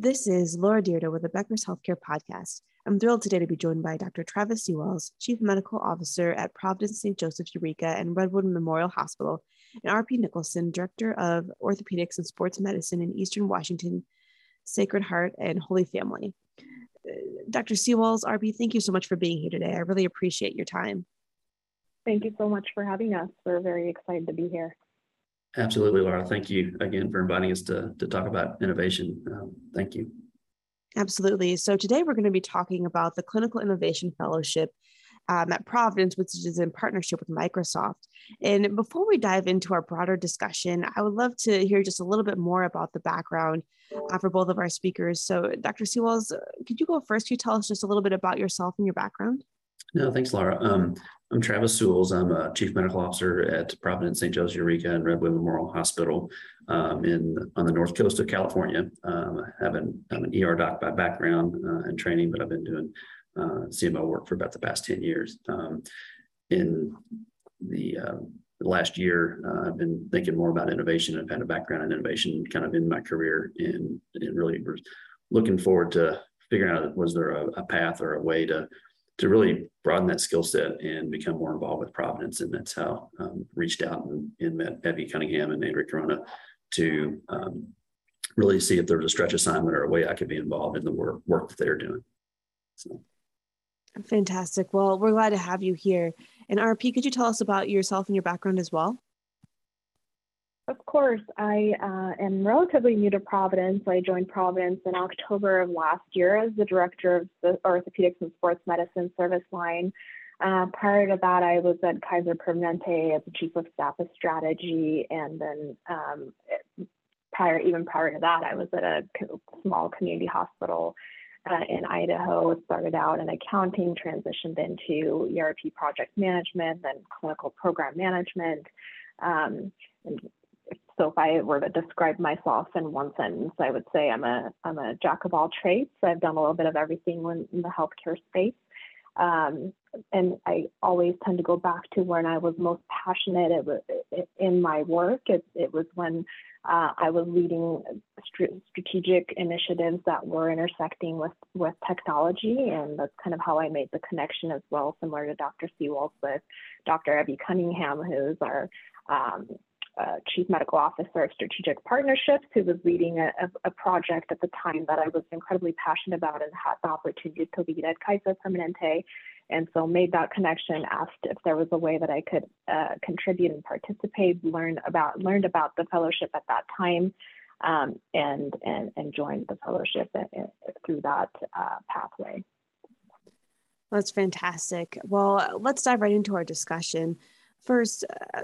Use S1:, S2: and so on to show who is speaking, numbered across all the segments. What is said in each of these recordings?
S1: This is Laura Dyrda with the Becker's Healthcare Podcast. I'm thrilled today to be joined by Dr. Travis Sewalls, Chief Medical Officer at Providence St. Joseph Eureka and Redwood Memorial Hospital, and R.P. Nicholson, Director of Orthopedics and Sports Medicine in Eastern Washington, Sacred Heart and Holy Family. Uh, Dr. Sewalls, RP, thank you so much for being here today. I really appreciate your time.
S2: Thank you so much for having us. We're very excited to be here.
S3: Absolutely, Laura. Thank you again for inviting us to, to talk about innovation. Um, thank you.
S1: Absolutely. So today we're going to be talking about the Clinical Innovation Fellowship um, at Providence, which is in partnership with Microsoft. And before we dive into our broader discussion, I would love to hear just a little bit more about the background uh, for both of our speakers. So, Dr. Sewalls, uh, could you go first? Could you tell us just a little bit about yourself and your background?
S3: No, thanks, Laura. Um, I'm Travis Sewalls. I'm a chief medical officer at Providence St. Joseph Eureka and Redwood Memorial Hospital um, in on the north coast of California. Um, I have an, I'm an ER doc by background uh, and training, but I've been doing uh, CMO work for about the past 10 years. Um, in the uh, last year, uh, I've been thinking more about innovation. I've had a background in innovation kind of in my career and, and really looking forward to figuring out was there a, a path or a way to to really broaden that skill set and become more involved with Providence. And that's how um, reached out and, and, met Evie Cunningham and Andrew Corona to um, really see if there was a stretch assignment or a way I could be involved in the work, work that they're doing. So.
S1: Fantastic. Well, we're glad to have you here. And RP, could you tell us about yourself and your background as well?
S2: Of course, I uh, am relatively new to Providence. I joined Providence in October of last year as the director of the orthopedics and sports medicine service line. Uh, prior to that, I was at Kaiser Permanente as the chief of staff of strategy, and then um, prior, even prior to that, I was at a small community hospital uh, in Idaho. Started out in accounting, transitioned into ERP project management, then clinical program management. Um, and so if I were to describe myself in one sentence, I would say I'm a I'm a jack of all trades. I've done a little bit of everything in the healthcare space. Um, and I always tend to go back to when I was most passionate it was, in my work. It, it was when uh, I was leading st- strategic initiatives that were intersecting with, with technology, and that's kind of how I made the connection as well, similar to Dr. Sewalls with Dr. Abby Cunningham, who's our um, uh, chief medical officer of strategic partnerships who was leading a, a, project at the time that I was incredibly passionate about and had the opportunity to lead at Kaiser Permanente. And so made that connection, asked if there was a way that I could uh, contribute and participate, learn about, learned about the fellowship at that time, um, and, and, and joined the fellowship through that uh, pathway.
S1: That's fantastic. Well, let's dive right into our discussion. First, uh,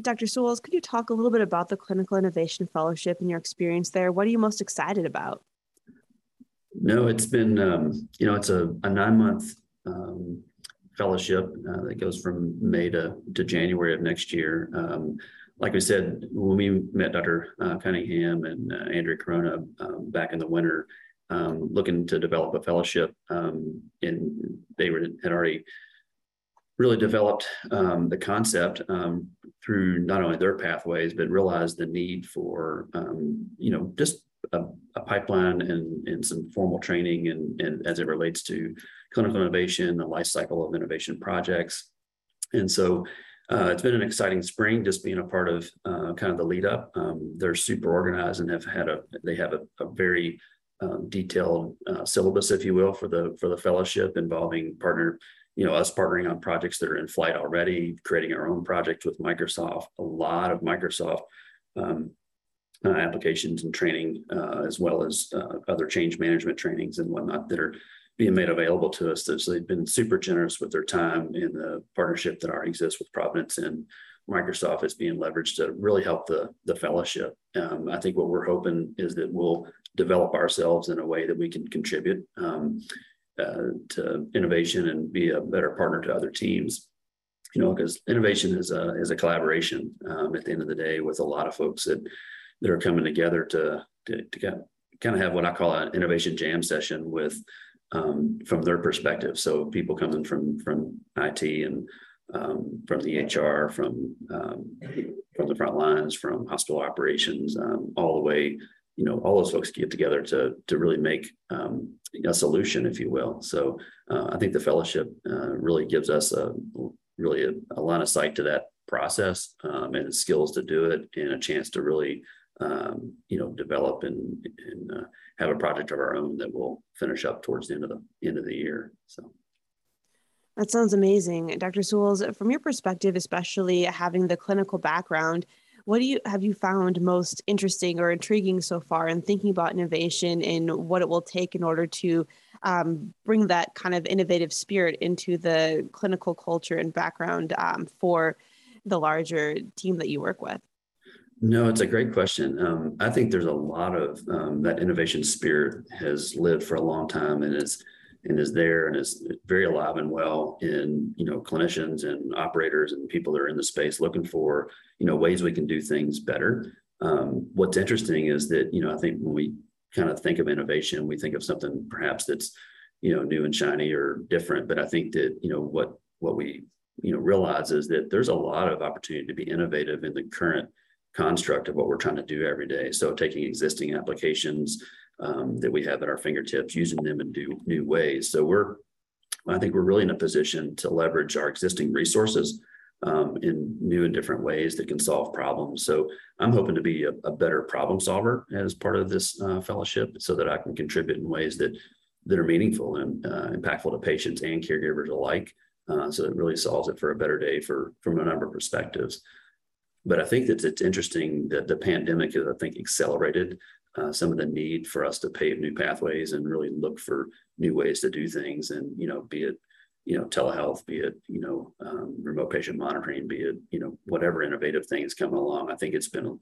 S1: Dr. Sewalls, could you talk a little bit about the Clinical Innovation Fellowship and your experience there? What are you most excited about?
S3: No, it's been, um, you know, it's a, a nine month um, fellowship uh, that goes from May to, to January of next year. Um, like we said, when we met Dr. Uh, Cunningham and uh, Andrea Corona um, back in the winter, um, looking to develop a fellowship, um, and they were, had already really developed um, the concept um, through not only their pathways, but realized the need for, um, you know, just a, a, pipeline and, and some formal training and, and as it relates to clinical innovation, the life cycle of innovation projects. And so uh, it's been an exciting spring just being a part of uh, kind of the lead up. Um, they're super organized and have had a, they have a, a very um, detailed uh, syllabus, if you will, for the, for the fellowship involving partner you know, us partnering on projects that are in flight already, creating our own project with Microsoft, a lot of Microsoft um, uh, applications and training, uh, as well as uh, other change management trainings and whatnot that are being made available to us. So they've been super generous with their time in the partnership that already exists with Providence and Microsoft is being leveraged to really help the, the fellowship. Um, I think what we're hoping is that we'll develop ourselves in a way that we can contribute. Um, to innovation and be a better partner to other teams. You know, because innovation is a is a collaboration um, at the end of the day with a lot of folks that that are coming together to to, to kind of have what I call an innovation jam session with um, from their perspective. So people coming from from IT and um, from the HR, from um, from the front lines, from hospital operations, um, all the way you know, all those folks get together to to really make um, a solution, if you will. So uh, I think the fellowship uh, really gives us a really a, a, line of sight to that process um, and skills to do it, and a chance to really um, you know develop and, and uh, have a project of our own that will finish up towards the end of the end of the year. So.
S1: That sounds amazing. Dr. Sewalls, from your perspective, especially having the clinical background, what do you have you found most interesting or intriguing so far in thinking about innovation and what it will take in order to um, bring that kind of innovative spirit into the clinical culture and background um, for the larger team that you work with?
S3: No, it's a great question. Um, I think there's a lot of um, that innovation spirit has lived for a long time and is and is there and is very alive and well in you know clinicians and operators and people that are in the space looking for you know ways we can do things better. Um, what's interesting is that you know i think when we kind of think of innovation we think of something perhaps that's you know new and shiny or different. But i think that you know what what we you know realize is that there's a lot of opportunity to be innovative in the current construct of what we're trying to do every day. So taking existing applications um, that we have at our fingertips, using them in new, new ways. So we're, I think we're really in a position to leverage our existing resources um, in new and different ways that can solve problems. So I'm hoping to be a, a better problem solver as part of this uh, fellowship, so that I can contribute in ways that that are meaningful and uh, impactful to patients and caregivers alike. Uh, so it really solves it for a better day for from a number of perspectives. But I think that it's interesting that the pandemic has, I think, accelerated uh, some of the need for us to pave new pathways and really look for new ways to do things and you know be it you know telehealth be it you know um, remote patient monitoring be it you know whatever innovative things coming along. I think it's been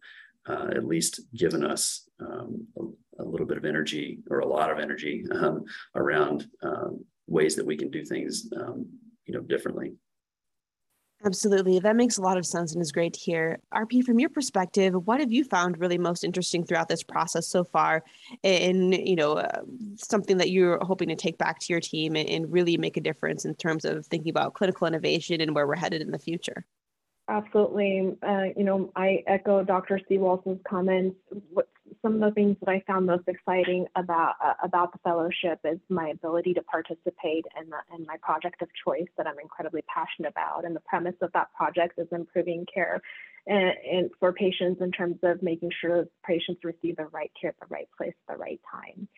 S3: uh, at least given us um, a, a, little bit of energy or a lot of energy um, around um, ways that we can do things um, you know differently
S1: Absolutely. That makes a lot of sense and is great to hear. RP, from your perspective, what have you found really most interesting throughout this process so far in, you know, uh, something that you're hoping to take back to your team and, and really make a difference in terms of thinking about clinical innovation and where we're headed in the future?
S2: Absolutely. Uh, you know, I echo Dr. Sewalls' comments. What, some of the things that I found most exciting about uh, about the fellowship is my ability to participate in, the, in my project of choice that I'm incredibly passionate about. And the premise of that project is improving care and, and for patients in terms of making sure that patients receive the right care at the right place at the right time.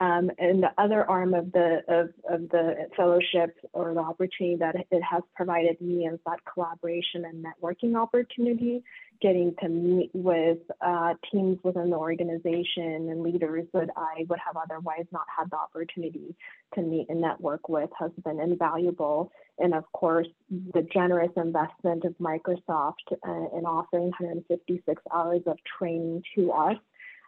S2: Um, and the other arm of the of, of the fellowship or the opportunity that it has provided me is that collaboration and networking opportunity, getting to meet with uh, teams within the organization and leaders that I would have otherwise not had the opportunity to meet and network with has been invaluable. And of course, the generous investment of Microsoft uh, in offering 156 hours of training to us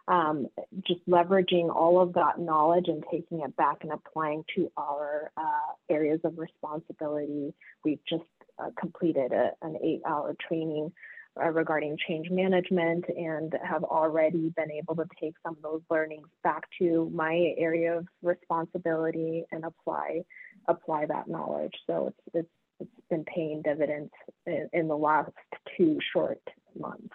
S2: um, just leveraging all of that knowledge and taking it back and applying to our uh, areas of responsibility. We've just uh, completed a, an eight hour training uh, regarding change management and have already been able to take some of those learnings back to my area of responsibility and apply apply that knowledge. So it's it's, it's been paying dividends in, in the last two short months.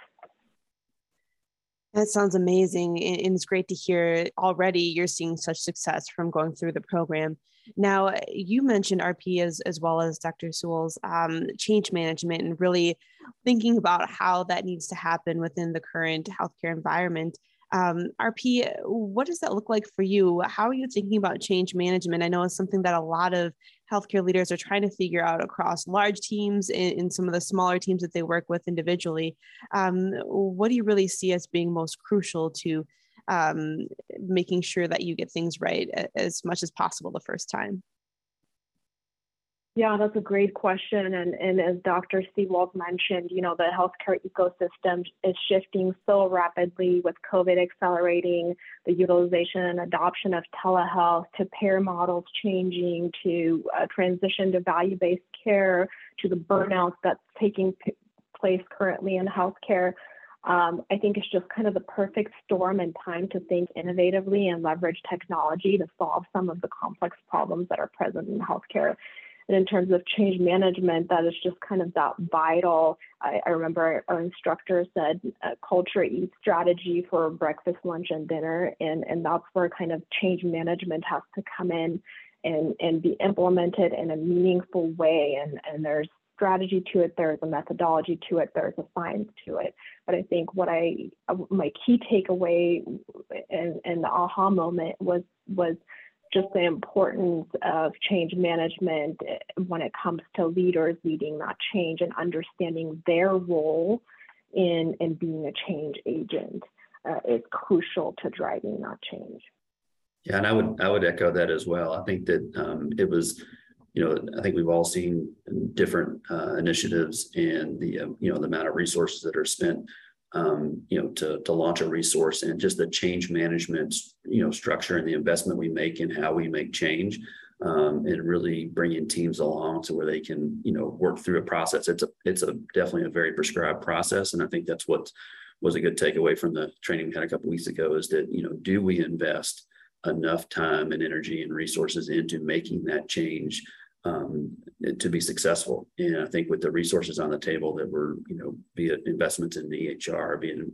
S1: That sounds amazing. And it's great to hear already you're seeing such success from going through the program. Now, you mentioned RP as, as well as Dr. Sewalls um, change management and really thinking about how that needs to happen within the current healthcare environment. Um, RP, what does that look like for you? How are you thinking about change management? I know it's something that a lot of healthcare leaders are trying to figure out across large teams and, some of the smaller teams that they work with individually. Um, what do you really see as being most crucial to um, making sure that you get things right as much as possible the first time?
S2: Yeah, that's a great question. And, and as Dr. Sewalls mentioned, you know, the healthcare ecosystem is shifting so rapidly with COVID accelerating the utilization and adoption of telehealth to payer models changing to uh, transition to value based care to the burnout that's taking p- place currently in healthcare. Um, I think it's just kind of the perfect storm and time to think innovatively and leverage technology to solve some of the complex problems that are present in healthcare. And in terms of change management, that is just kind of that vital. I, I remember our instructor said uh, culture eats strategy for breakfast, lunch, and dinner. And, and that's where kind of change management has to come in and, and be implemented in a meaningful way. And, and there's strategy to it, there's a methodology to it, there's a science to it. But I think what I my key takeaway and, and the aha moment was was just the importance of change management when it comes to leaders leading that change and understanding their role in in being a change agent uh, is crucial to driving that change.
S3: Yeah, and I would I would echo that as well. I think that um, it was you know, I think we've all seen different uh, initiatives and the, uh, you know, the amount of resources that are spent, um, you know, to, to launch a resource and just the change management, you know, structure and the investment we make in how we make change um, and really bringing teams along to where they can, you know, work through a process. It's a, it's a definitely a very prescribed process. And I think that's what was a good takeaway from the training we had a couple weeks ago is that, you know, do we invest enough time and energy and resources into making that change um, to be successful. And I think with the resources on the table that were, you know, be it investments in the EHR, be it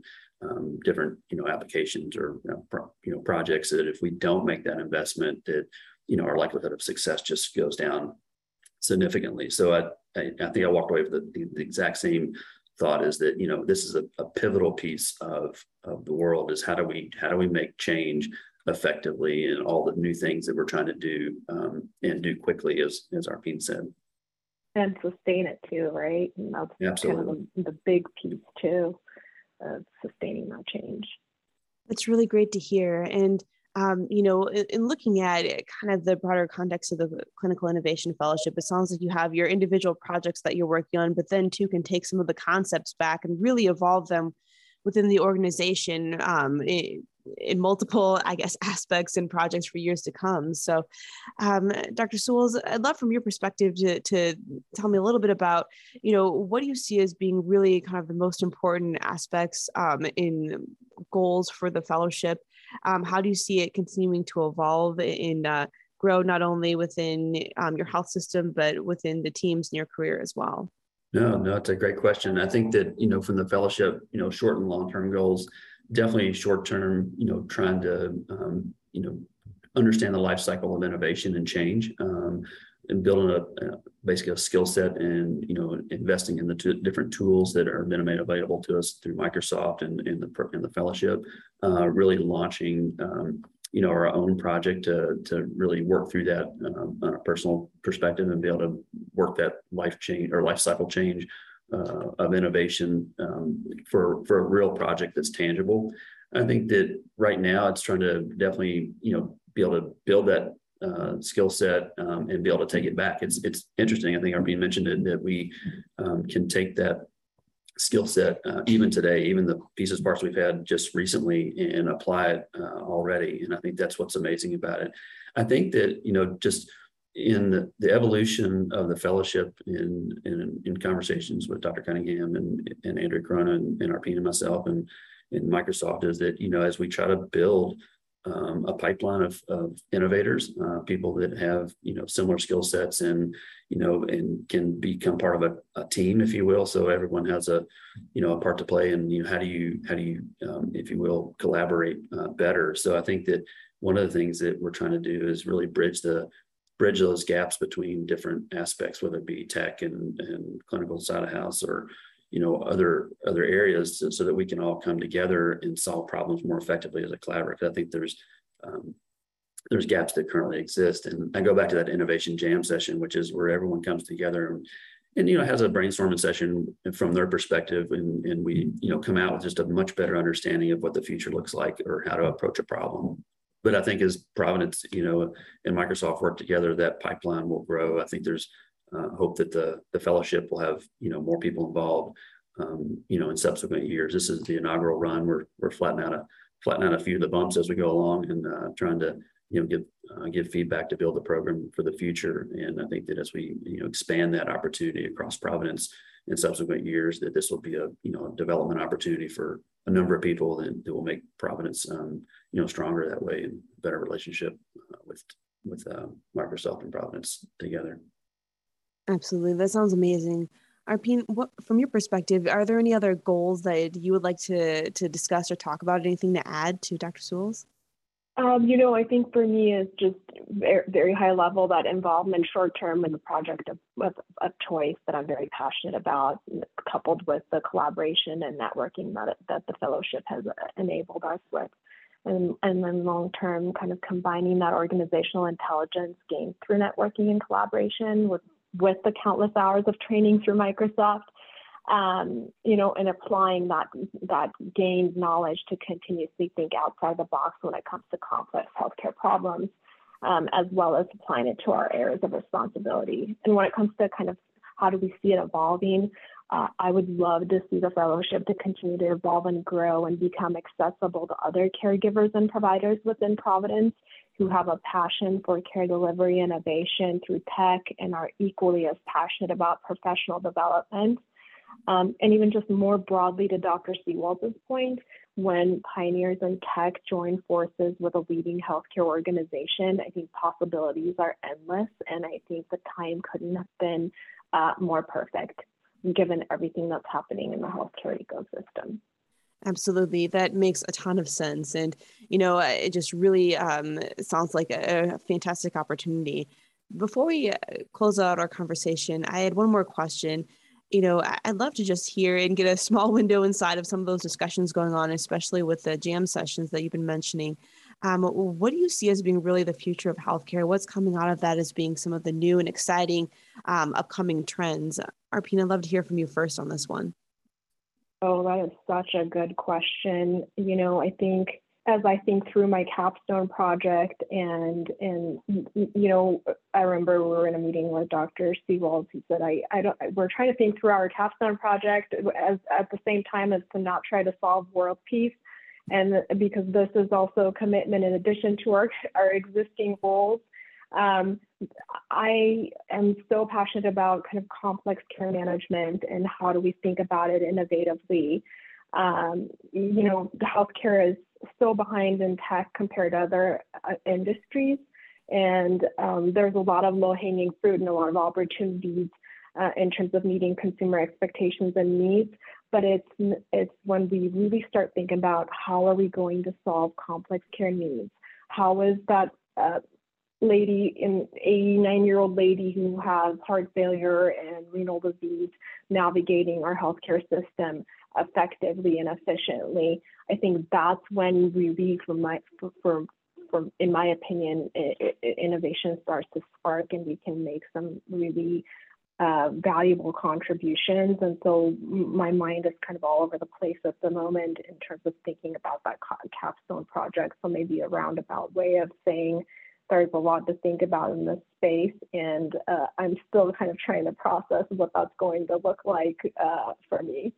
S3: um, different, you know, applications or you know, pro, you know, projects that if we don't make that investment, that you know our likelihood of success just goes down significantly. So I, I, I think I walked away with the, the, the, exact same thought is that you know this is a, a pivotal piece of of the world is how do we how do we make change effectively and all the new things that we're trying to do um, and do quickly, as as Arpine said.
S2: And sustain it too, right? And that's Absolutely. kind of the, the big piece too of sustaining that change.
S1: It's really great to hear. And um, you know, in, in, looking at it, kind of the broader context of the Clinical Innovation Fellowship, it sounds like you have your individual projects that you're working on, but then too can take some of the concepts back and really evolve them within the organization um, in multiple, I guess, aspects and projects for years to come. So, um, Dr. Sewalls, I'd love from your perspective to, to tell me a little bit about, you know, what do you see as being really kind of the most important aspects um, in goals for the fellowship? Um, how do you see it continuing to evolve and uh, grow not only within um, your health system, but within the teams in your career as well?
S3: No, no, it's a great question. I think that, you know, from the fellowship, you know, short and long-term goals, definitely short term, you know, trying to, um, you know, understand the life cycle of innovation and change um, and building a, a basically a skill set and, you know, investing in the different tools that are been made available to us through Microsoft and in the, in the fellowship, uh, really launching, um, you know, our own project to, to really work through that um, on a personal perspective and be able to work that life change or life cycle change uh, of innovation um, for for a real project that's tangible. I think that right now it's trying to definitely you know be able to build that uh, skill set um, and be able to take it back. It's it's interesting. I think Arpine mentioned it that we um, can take that skill set uh, even today, even the pieces parts we've had just recently, and apply it uh, already. And I think that's what's amazing about it. I think that you know just in the, the, evolution of the fellowship in, in, in conversations with Dr. Cunningham and, and Andrew Corona and, and Arpine and myself and, and Microsoft is that, you know, as we try to build um, a pipeline of, of innovators, uh, people that have, you know, similar skill sets and, you know, and can become part of a, a, team, if you will. So everyone has a, you know, a part to play and, you know, how do you, how do you, um, if you will, collaborate uh, better. So I think that one of the things that we're trying to do is really bridge the, bridge those gaps between different aspects, whether it be tech and, and clinical side of house or you know other other areas so, so, that we can all come together and solve problems more effectively as a collaborative. I think there's um, there's gaps that currently exist, and I go back to that innovation jam session, which is where everyone comes together and and you know has a brainstorming session from their perspective, and and we you know come out with just a much better understanding of what the future looks like or how to approach a problem but I think as Providence, you know, and Microsoft work together, that pipeline will grow. I think there's uh, hope that the the fellowship will have you know more people involved, um, you know, in subsequent years. This is the inaugural run. We're we're flattening out a flattening out a few of the bumps as we go along and uh, trying to you know give uh, give feedback to build the program for the future. And I think that as we you know expand that opportunity across Providence in subsequent years, that this will be a you know a development opportunity for a number of people that, that will make Providence um, you know stronger that way and better relationship uh, with with uh, Microsoft and Providence together.
S1: Absolutely. That sounds amazing. Arpine, what from your perspective, are there any other goals that you would like to to discuss or talk about? Anything to add to Dr. Sewalls?
S2: Um, you know, I think for me is just very, very high level that involvement short term in the project of, of, of, choice that I'm very passionate about, coupled with the collaboration and networking that that the fellowship has enabled us with, and and then long term kind of combining that organizational intelligence gained through networking and collaboration with with the countless hours of training through Microsoft um, you know, and applying that that gained knowledge to continuously think outside the box when it comes to complex healthcare problems, um, as well as applying it to our areas of responsibility. And when it comes to kind of how do we see it evolving, uh, I would love to see the fellowship to continue to evolve and grow and become accessible to other caregivers and providers within Providence who have a passion for care delivery innovation through tech and are equally as passionate about professional development. Um, and even just more broadly to Dr. Sewalls' point, when pioneers in tech join forces with a leading healthcare organization, I think possibilities are endless. And I think the time couldn't have been uh, more perfect given everything that's happening in the healthcare ecosystem.
S1: Absolutely. That makes a ton of sense. And, you know, it just really um, sounds like a, a fantastic opportunity. Before we uh, close out our conversation, I had one more question you know, I'd love to just hear and get a small window inside of some of those discussions going on, especially with the jam sessions that you've been mentioning. Um, what do you see as being really the future of healthcare? What's coming out of that as being some of the new and exciting um, upcoming trends? Arpina, I'd love to hear from you first on this one.
S2: Oh, that is such a good question. You know, I think as I think through my capstone project and and you know I remember we were in a meeting with Dr. Sewalls. He said I I don't we're trying to think through our capstone project as at the same time as to not try to solve world peace and because this is also a commitment in addition to our our existing goals. Um, I am so passionate about kind of complex care management and how do we think about it innovatively. Um, you know, healthcare is so behind in tech compared to other uh, industries. And um, there's a lot of low hanging fruit and a lot of opportunities uh, in terms of meeting consumer expectations and needs. But it's, it's when we really start thinking about how are we going to solve complex care needs? How is that uh, lady, an 89 year old lady who has heart failure and renal disease navigating our healthcare system effectively and efficiently? I think that's when really, for my, for, for, for in my opinion, it, it, innovation starts to spark and we can make some really uh, valuable contributions. And so my mind is kind of all over the place at the moment in terms of thinking about that capstone project. So maybe a roundabout way of saying there's a lot to think about in this space. And uh, I'm still kind of trying to process what that's going to look like uh, for me.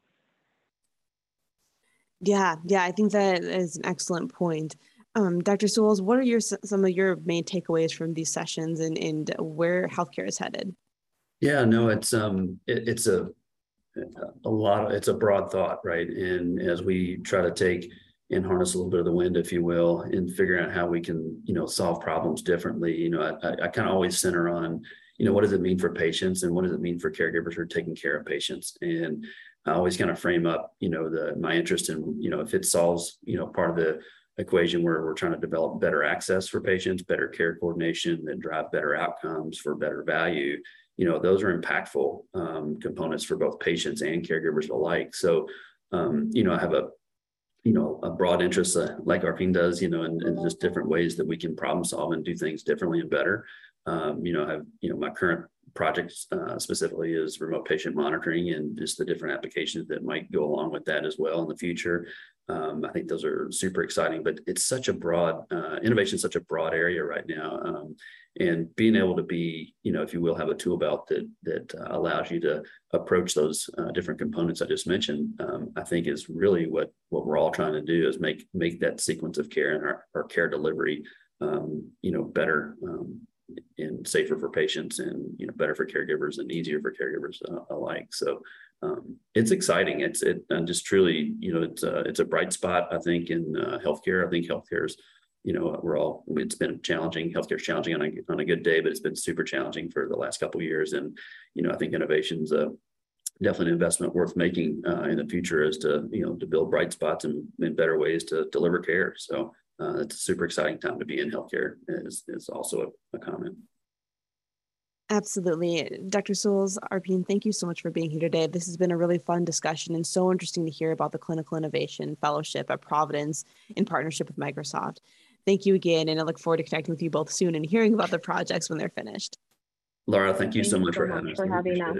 S1: Yeah, yeah, I think that is an excellent point. Um, Dr. Sewalls, what are your some of your main takeaways from these sessions and, and where healthcare is headed?
S3: Yeah, no, it's um, it, it's a a lot. Of, it's a broad thought, right? And as we try to take and harness a little bit of the wind, if you will, and figure out how we can, you know, solve problems differently. You know, I, I, kind of always center on, you know, what does it mean for patients and what does it mean for caregivers who are taking care of patients? And always kind of frame up, you know, the my interest in, you know, if it solves, you know, part of the equation where we're trying to develop better access for patients, better care coordination that drive better outcomes for better value, you know, those are impactful um, components for both patients and caregivers alike. So, um, you know, I have a, you know, a broad interest uh, like Arpine does, you know, and just different ways that we can problem solve and do things differently and better. Um, you know, I have, you know, my current project uh, specifically is remote patient monitoring and just the different applications that might go along with that as well in the future. Um, I think those are super exciting, but it's such a broad uh, innovation, such a broad area right now. Um, and being able to be, you know, if you will, have a tool belt that that uh, allows you to approach those uh, different components I just mentioned, um, I think is really what what we're all trying to do is make make that sequence of care and our, our care delivery, um, you know, better um, and safer for patients and you know better for caregivers and easier for caregivers uh, alike so um, it's exciting it's it and just truly you know it's a, it's a bright spot i think in uh, healthcare i think healthcare is you know, we're all, it's been challenging, healthcare is challenging on a, on a good day, but it's been super challenging for the last couple years. And, you know, I think innovation's a definitely an investment worth making uh, in the future is to, you know, to build bright spots and, and better ways to deliver care. So uh, it's a super exciting time to be in healthcare is, is also a, a comment.
S1: Absolutely. Dr. Sewalls, Arpine, thank you so much for being here today. This has been a really fun discussion and so interesting to hear about the Clinical Innovation Fellowship at Providence in partnership with Microsoft. Thank you again, and I look forward to connecting with you both soon and hearing about the projects when they're finished.
S3: Laura, thank you thank so much you so for
S2: having
S3: much
S2: us. For having us.